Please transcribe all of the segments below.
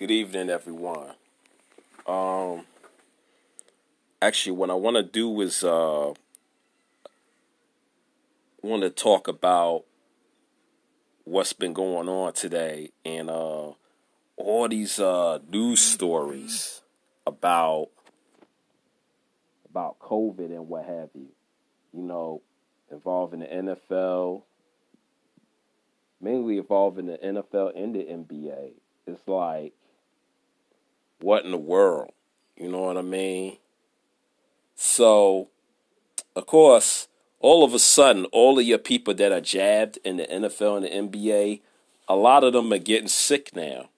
Good evening, everyone. Um, actually, what I want to do is uh, want to talk about what's been going on today and uh, all these uh, news stories about about COVID and what have you. You know, involving the NFL, mainly involving the NFL and the NBA. It's like, what in the world? You know what I mean? So, of course, all of a sudden, all of your people that are jabbed in the NFL and the NBA, a lot of them are getting sick now.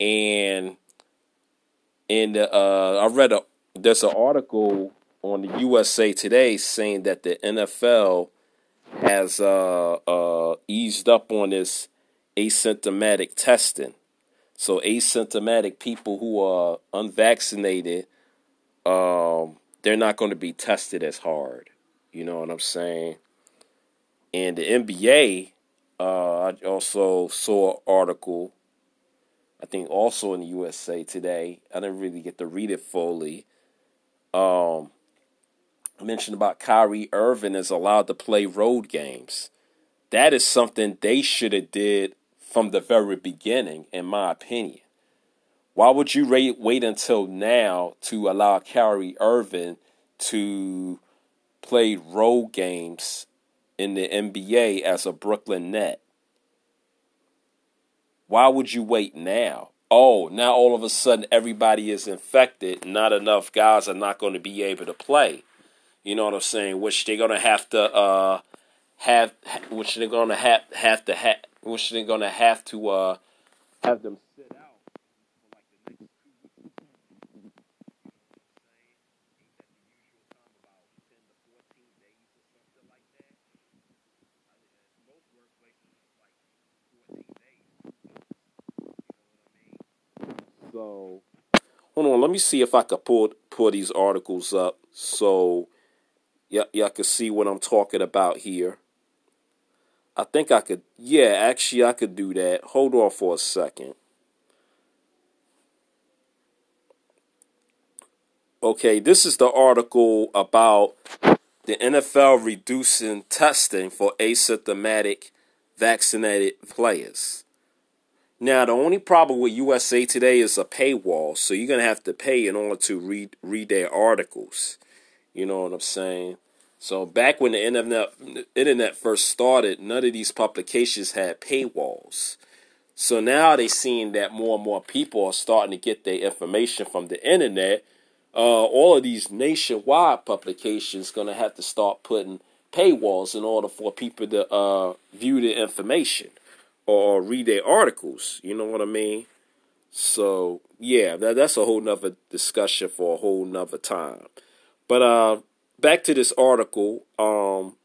And and uh, I read a there's an article on the USA Today saying that the NFL has uh, uh, eased up on this asymptomatic testing. So asymptomatic people who are unvaccinated, um, they're not going to be tested as hard. You know what I'm saying? And the NBA, uh, I also saw an article, I think also in the USA Today. I didn't really get to read it fully. Um, I mentioned about Kyrie Irving is allowed to play road games. That is something they should have did from the very beginning, in my opinion. Why would you wait, until now to allow Kyrie Irving to play road games in the NBA as a Brooklyn Net? Why would you wait now? Oh, now all of a sudden everybody is infected. Not enough guys are not going to be able to play. You know what I'm saying? Which they're going to have to uh, have, which they're to have have to have which they're gonna have to uh, have them sit out for like the next two weeks. So, hold on. Let me see if I could pull pull these articles up so y'all, y'all can see what I'm talking about here. I think I could, yeah, actually, I could do that. Hold on for a second. Okay, this is the article about the NFL reducing testing for asymptomatic vaccinated players. Now, the only problem with USA Today is a paywall, so you're going to have to pay in order to read read their articles. You know what I'm saying? So back when the internet internet first started, none of these publications had paywalls. So now they're seeing that more and more people are starting to get their information from the internet. Uh, all of these nationwide publications going to have to start putting paywalls in order for people to uh, view the information or read their articles. You know what I mean? So yeah, that, that's a whole nother discussion for a whole nother time. But uh, back to this article. Um,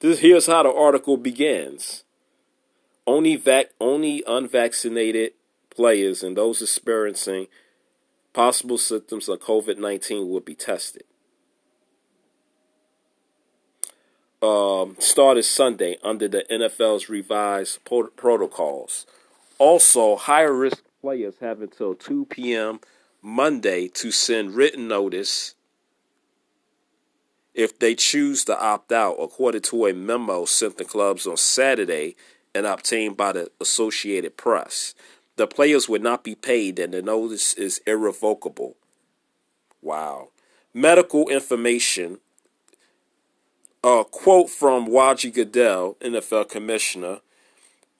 this here's how the article begins. Only vac only unvaccinated players and those experiencing possible symptoms of COVID nineteen will be tested. Um, started Sunday under the NFL's revised pro- protocols. Also, higher risk players have until 2 p.m. Monday to send written notice if they choose to opt out, according to a memo sent to clubs on Saturday and obtained by the Associated Press. The players would not be paid, and the notice is irrevocable. Wow. Medical information. A quote from Roger Goodell, NFL commissioner.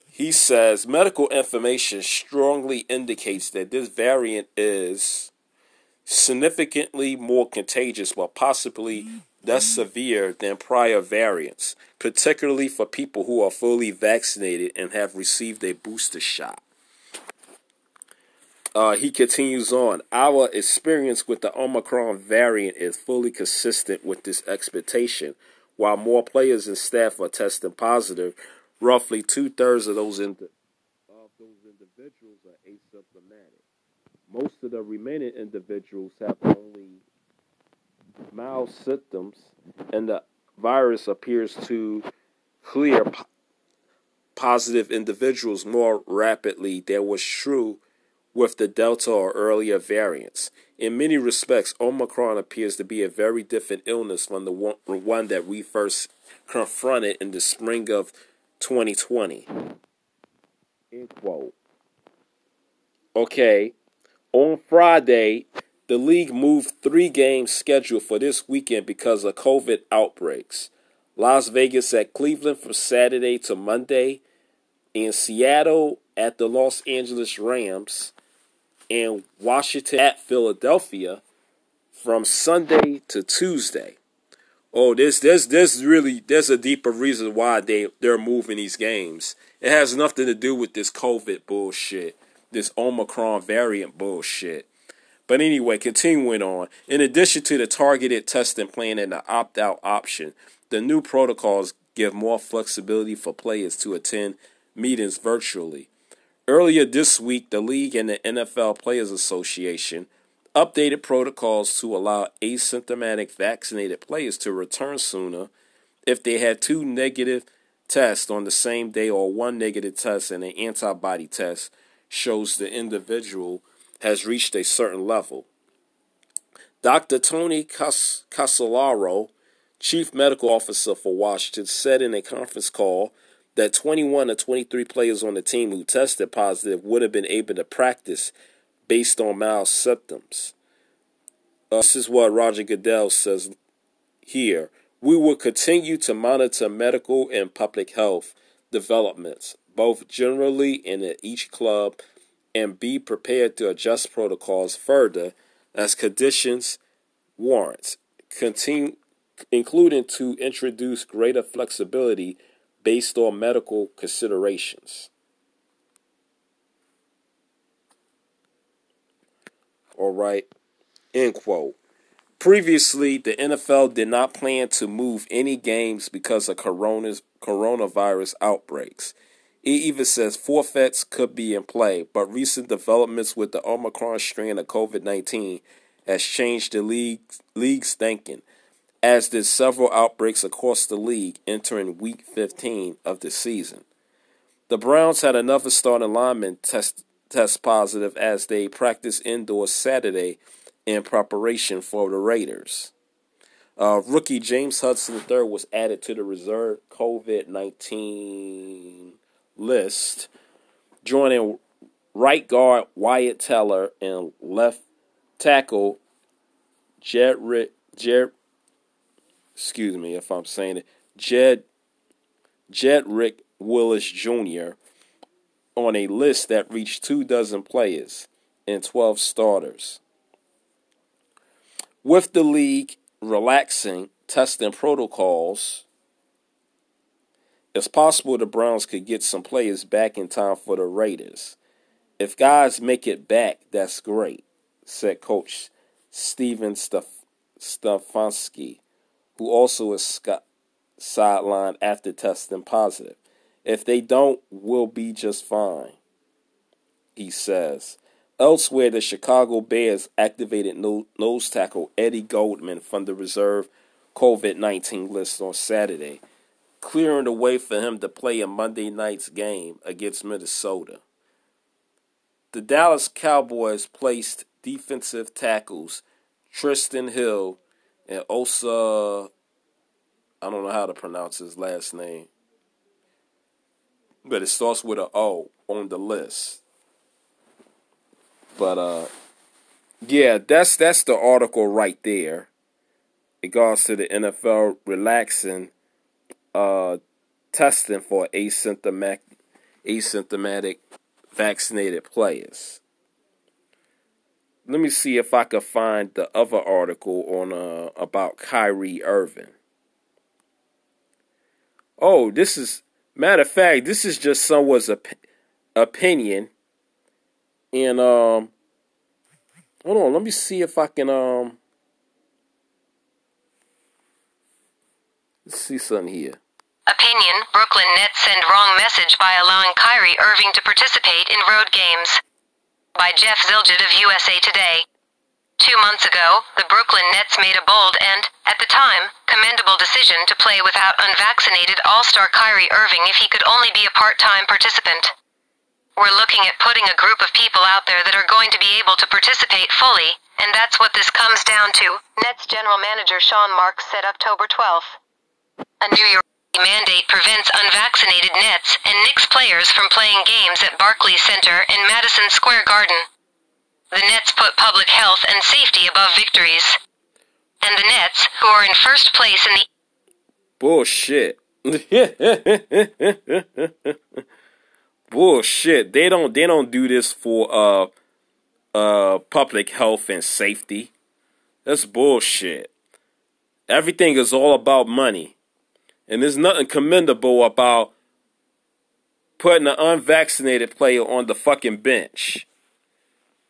He says medical information strongly indicates that this variant is significantly more contagious, but possibly less severe than prior variants, particularly for people who are fully vaccinated and have received a booster shot. Uh, he continues on. Our experience with the Omicron variant is fully consistent with this expectation. While more players and staff are testing positive, roughly two thirds of those of those individuals are asymptomatic. Most of the remaining individuals have only mild symptoms, and the virus appears to clear p- positive individuals more rapidly than was true with the Delta or earlier variants. In many respects, Omicron appears to be a very different illness from the one that we first confronted in the spring of 2020. End quote. Okay, on Friday, the league moved three games scheduled for this weekend because of COVID outbreaks. Las Vegas at Cleveland from Saturday to Monday, in Seattle at the Los Angeles Rams, and Washington at Philadelphia from Sunday to Tuesday. Oh, there's there's there's really there's a deeper reason why they they're moving these games. It has nothing to do with this COVID bullshit, this Omicron variant bullshit. But anyway, continuing on. In addition to the targeted testing plan and the opt out option, the new protocols give more flexibility for players to attend meetings virtually. Earlier this week, the league and the NFL Players Association updated protocols to allow asymptomatic vaccinated players to return sooner if they had two negative tests on the same day or one negative test and an antibody test shows the individual has reached a certain level. Dr. Tony Cas- Casolaro, Chief Medical Officer for Washington, said in a conference call that 21 or 23 players on the team who tested positive would have been able to practice based on mild symptoms. Uh, this is what Roger Goodell says here. We will continue to monitor medical and public health developments, both generally and at each club and be prepared to adjust protocols further as conditions warrant, continue, including to introduce greater flexibility based on medical considerations. All right, end quote. Previously, the NFL did not plan to move any games because of coronavirus outbreaks. It even says forfeits could be in play, but recent developments with the Omicron strain of COVID 19 has changed the league's, league's thinking, as did several outbreaks across the league entering week 15 of the season. The Browns had another starting lineman test, test positive as they practiced indoors Saturday in preparation for the Raiders. Uh, rookie James Hudson III was added to the reserve COVID 19 list, joining right guard Wyatt Teller and left tackle Jedrick, Jed, excuse me if I'm saying it, Jed, Jedrick Willis Jr. on a list that reached two dozen players and 12 starters. With the league relaxing testing protocols, it's possible the Browns could get some players back in time for the Raiders. If guys make it back, that's great, said Coach Steven Stef- Stefanski, who also is sc- sidelined after testing positive. If they don't, we'll be just fine, he says. Elsewhere, the Chicago Bears activated nose tackle Eddie Goldman from the reserve COVID 19 list on Saturday clearing the way for him to play a Monday night's game against Minnesota. The Dallas Cowboys placed defensive tackles Trysten Hill and Osa, I don't know how to pronounce his last name, but it starts with an O on the list. But uh, yeah, that's that's the article right there. It goes to the NFL relaxing uh, testing for asymptomatic, asymptomatic vaccinated players. Let me see if I can find the other article on uh, about Kyrie Irving. Oh, this is matter of fact, this is just someone's op- opinion. And um, hold on, let me see if I can um Let's see something here. Opinion Brooklyn Nets send wrong message by allowing Kyrie Irving to participate in road games. By Jeff Zillgitt of USA Today. Two months ago, the Brooklyn Nets made a bold and, at the time, commendable decision to play without unvaccinated All Star Kyrie Irving if he could only be a part time participant. We're looking at putting a group of people out there that are going to be able to participate fully, and that's what this comes down to, Nets general manager Sean Marks said October 12th. A New York mandate prevents unvaccinated Nets and Knicks players from playing games at Barclays Center and Madison Square Garden. The Nets put public health and safety above victories. And the Nets, who are in first place in the Bullshit. Bullshit. They don't they don't do this for uh uh public health and safety. That's bullshit. Everything is all about money. And there's nothing commendable about putting an unvaccinated player on the fucking bench.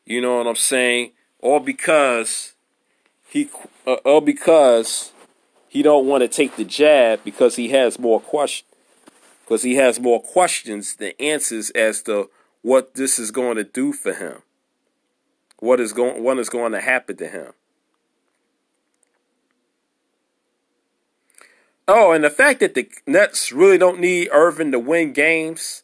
You know what I'm saying? All because he uh, all because he don't want to take the jab because he has more question because he has more questions than answers as to what this is going to do for him. What is going what is going to happen to him. Oh, and the fact that the Nets really don't need Irving to win games.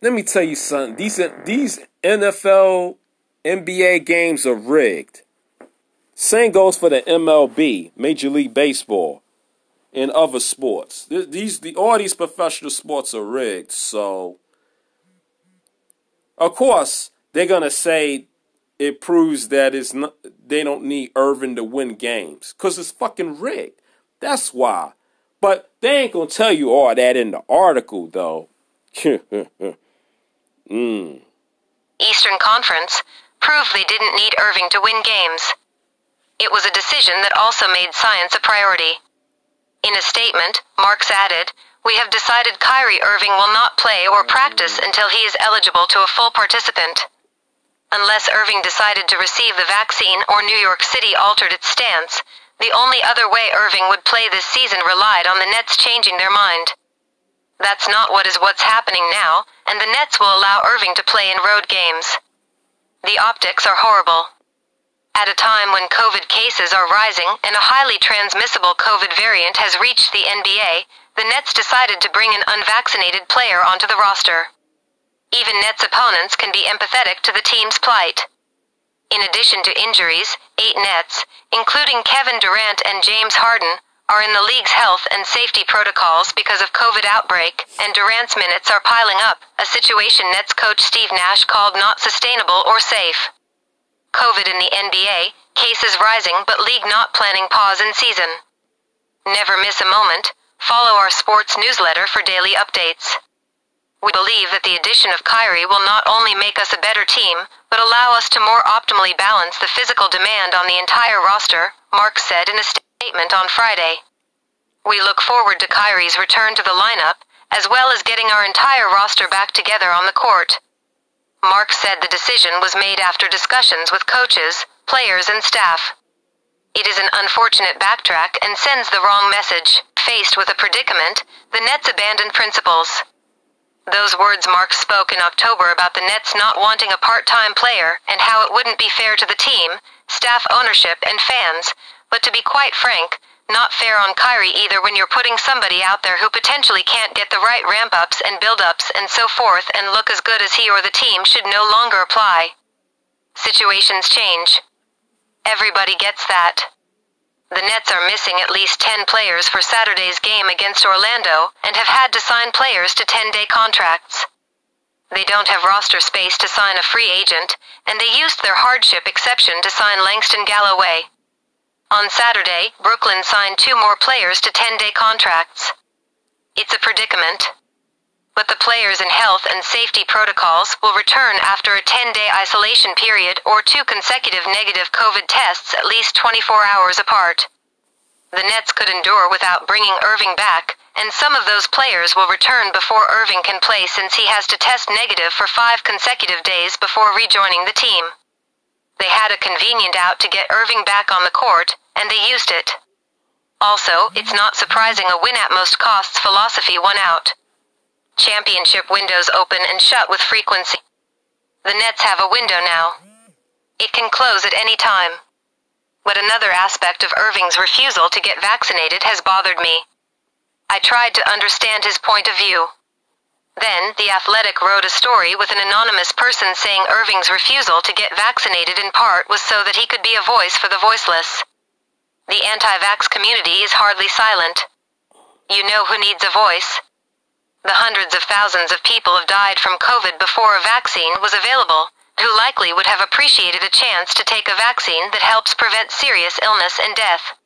Let me tell you something. These these NFL NBA games are rigged. Same goes for the MLB, Major League Baseball, and other sports. These the all these professional sports are rigged. So, of course, they're gonna say it proves that it's not. They don't need Irving to win games because it's fucking rigged. That's why. But they ain't gonna tell you all that in the article, though. mm. Eastern Conference proved they didn't need Irving to win games. It was a decision that also made science a priority. In a statement, Marks added, We have decided Kyrie Irving will not play or practice until he is eligible to a full participant. Unless Irving decided to receive the vaccine or New York City altered its stance, the only other way Irving would play this season relied on the Nets changing their mind. That's not what is what's happening now, and the Nets will allow Irving to play in road games. The optics are horrible. At a time when COVID cases are rising and a highly transmissible COVID variant has reached the NBA, the Nets decided to bring an unvaccinated player onto the roster. Even Nets opponents can be empathetic to the team's plight. In addition to injuries, eight Nets, including Kevin Durant and James Harden, are in the league's health and safety protocols because of COVID outbreak, and Durant's minutes are piling up, a situation Nets coach Steve Nash called not sustainable or safe. COVID in the NBA, cases rising but league not planning pause in season. Never miss a moment. Follow our sports newsletter for daily updates. We believe that the addition of Kyrie will not only make us a better team, but allow us to more optimally balance the physical demand on the entire roster, Mark said in a statement on Friday. We look forward to Kyrie's return to the lineup, as well as getting our entire roster back together on the court. Mark said the decision was made after discussions with coaches, players, and staff. It is an unfortunate backtrack and sends the wrong message. Faced with a predicament, the Nets abandoned principles. Those words Mark spoke in October about the Nets not wanting a part time player and how it wouldn't be fair to the team, staff ownership, and fans, but to be quite frank, not fair on Kyrie either when you're putting somebody out there who potentially can't get the right ramp ups and build ups and so forth and look as good as he or the team should no longer apply. Situations change. Everybody gets that. The Nets are missing at least 10 players for Saturday's game against Orlando and have had to sign players to 10 day contracts. They don't have roster space to sign a free agent, and they used their hardship exception to sign Langston Galloway. On Saturday, Brooklyn signed two more players to 10 day contracts. It's a predicament but the players in health and safety protocols will return after a 10 day isolation period or two consecutive negative COVID tests at least 24 hours apart. The Nets could endure without bringing Irving back, and some of those players will return before Irving can play since he has to test negative for five consecutive days before rejoining the team. They had a convenient out to get Irving back on the court, and they used it. Also, it's not surprising a win at most costs philosophy won out. Championship windows open and shut with frequency. The Nets have a window now. It can close at any time. But another aspect of Irving's refusal to get vaccinated has bothered me. I tried to understand his point of view. Then, The Athletic wrote a story with an anonymous person saying Irving's refusal to get vaccinated in part was so that he could be a voice for the voiceless. The anti vax community is hardly silent. You know who needs a voice? The hundreds of thousands of people have died from COVID before a vaccine was available, who likely would have appreciated a chance to take a vaccine that helps prevent serious illness and death.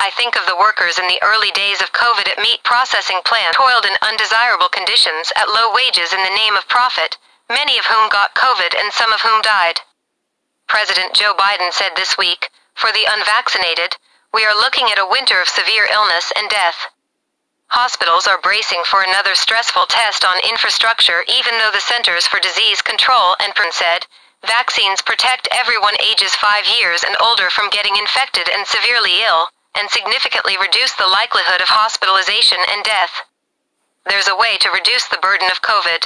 I think of the workers in the early days of COVID at meat processing plants toiled in undesirable conditions at low wages in the name of profit, many of whom got COVID and some of whom died. President Joe Biden said this week, for the unvaccinated, we are looking at a winter of severe illness and death. Hospitals are bracing for another stressful test on infrastructure even though the Centers for Disease Control and PRN said, vaccines protect everyone ages 5 years and older from getting infected and severely ill and significantly reduce the likelihood of hospitalization and death. There's a way to reduce the burden of COVID.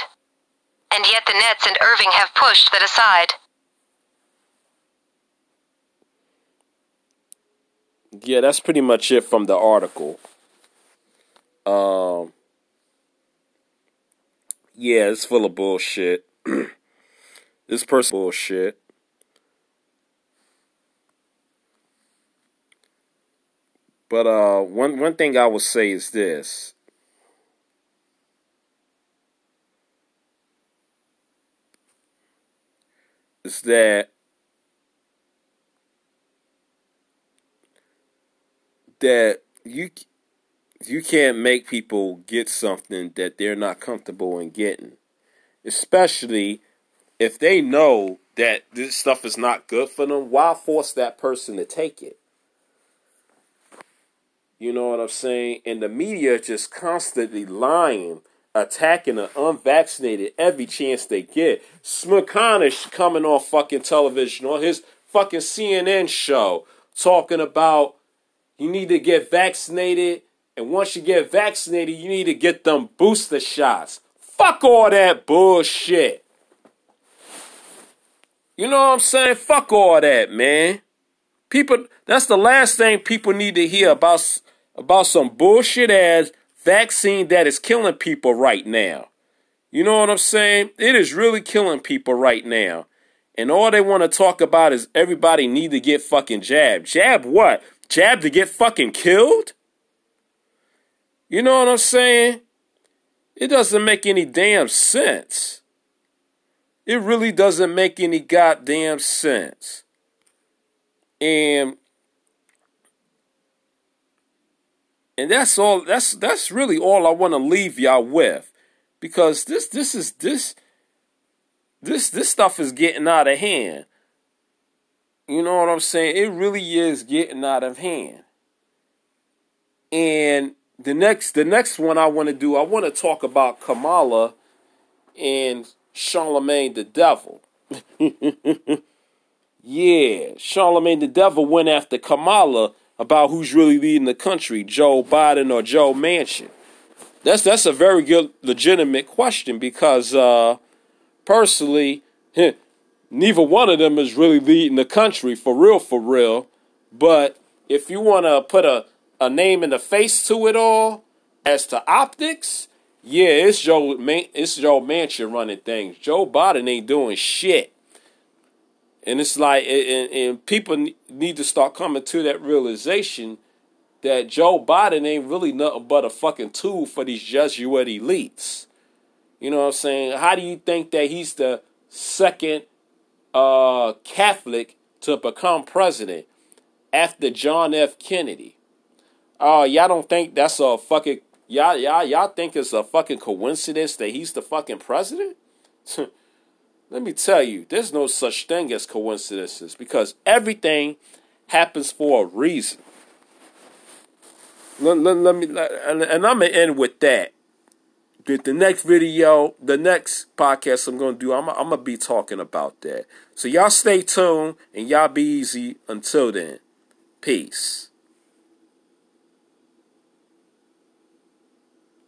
And yet the Nets and Irving have pushed that aside. Yeah, that's pretty much it from the article. Um, yeah, it's full of bullshit. this person bullshit. But uh, one one thing I would say is this. Is that that you you can't make people get something that they're not comfortable in getting, especially if they know that this stuff is not good for them. Why force that person to take it? You know what I'm saying? And the media just constantly lying, attacking the unvaccinated every chance they get. Smerconish coming on fucking television on his fucking CNN show talking about you need to get vaccinated, and once you get vaccinated, you need to get them booster shots. Fuck all that bullshit. You know what I'm saying? Fuck all that, man. People, that's the last thing people need to hear about about some bullshit ass vaccine that is killing people right now. You know what I'm saying? It is really killing people right now. And all they want to talk about is everybody need to get fucking jabbed. Jab what? Jab to get fucking killed? You know what I'm saying? It doesn't make any damn sense. It really doesn't make any goddamn sense. And And that's all that's that's really all I want to leave y'all with. Because this this is this this this stuff is getting out of hand. You know what I'm saying? It really is getting out of hand. And the next the next one I want to do, I want to talk about Kamala and Charlamagne the Devil. yeah, Charlamagne the Devil went after Kamala about who's really leading the country, Joe Biden or Joe Manchin? That's that's a very good, legitimate question because uh, personally, neither one of them is really leading the country for real, for real. But if you want to put a, a name and a face to it all, as to optics, yeah, it's Joe. It's Joe Manchin running things. Joe Biden ain't doing shit. And it's like, and, and people need to start coming to that realization that Joe Biden ain't really nothing but a fucking tool for these Jesuit elites. You know what I'm saying? How do you think that he's the second uh, Catholic to become president after John F. Kennedy? Oh, y'all don't think that's a fucking y'all y'all y'all think it's a fucking coincidence that he's the fucking president? Let me tell you, there's no such thing as coincidences because everything happens for a reason. Let, let, let me, and, and I'm to end with that. The, the next video, the next podcast I'm to do, I'm, I'm to be talking about that. So y'all stay tuned and y'all be easy until then. Peace.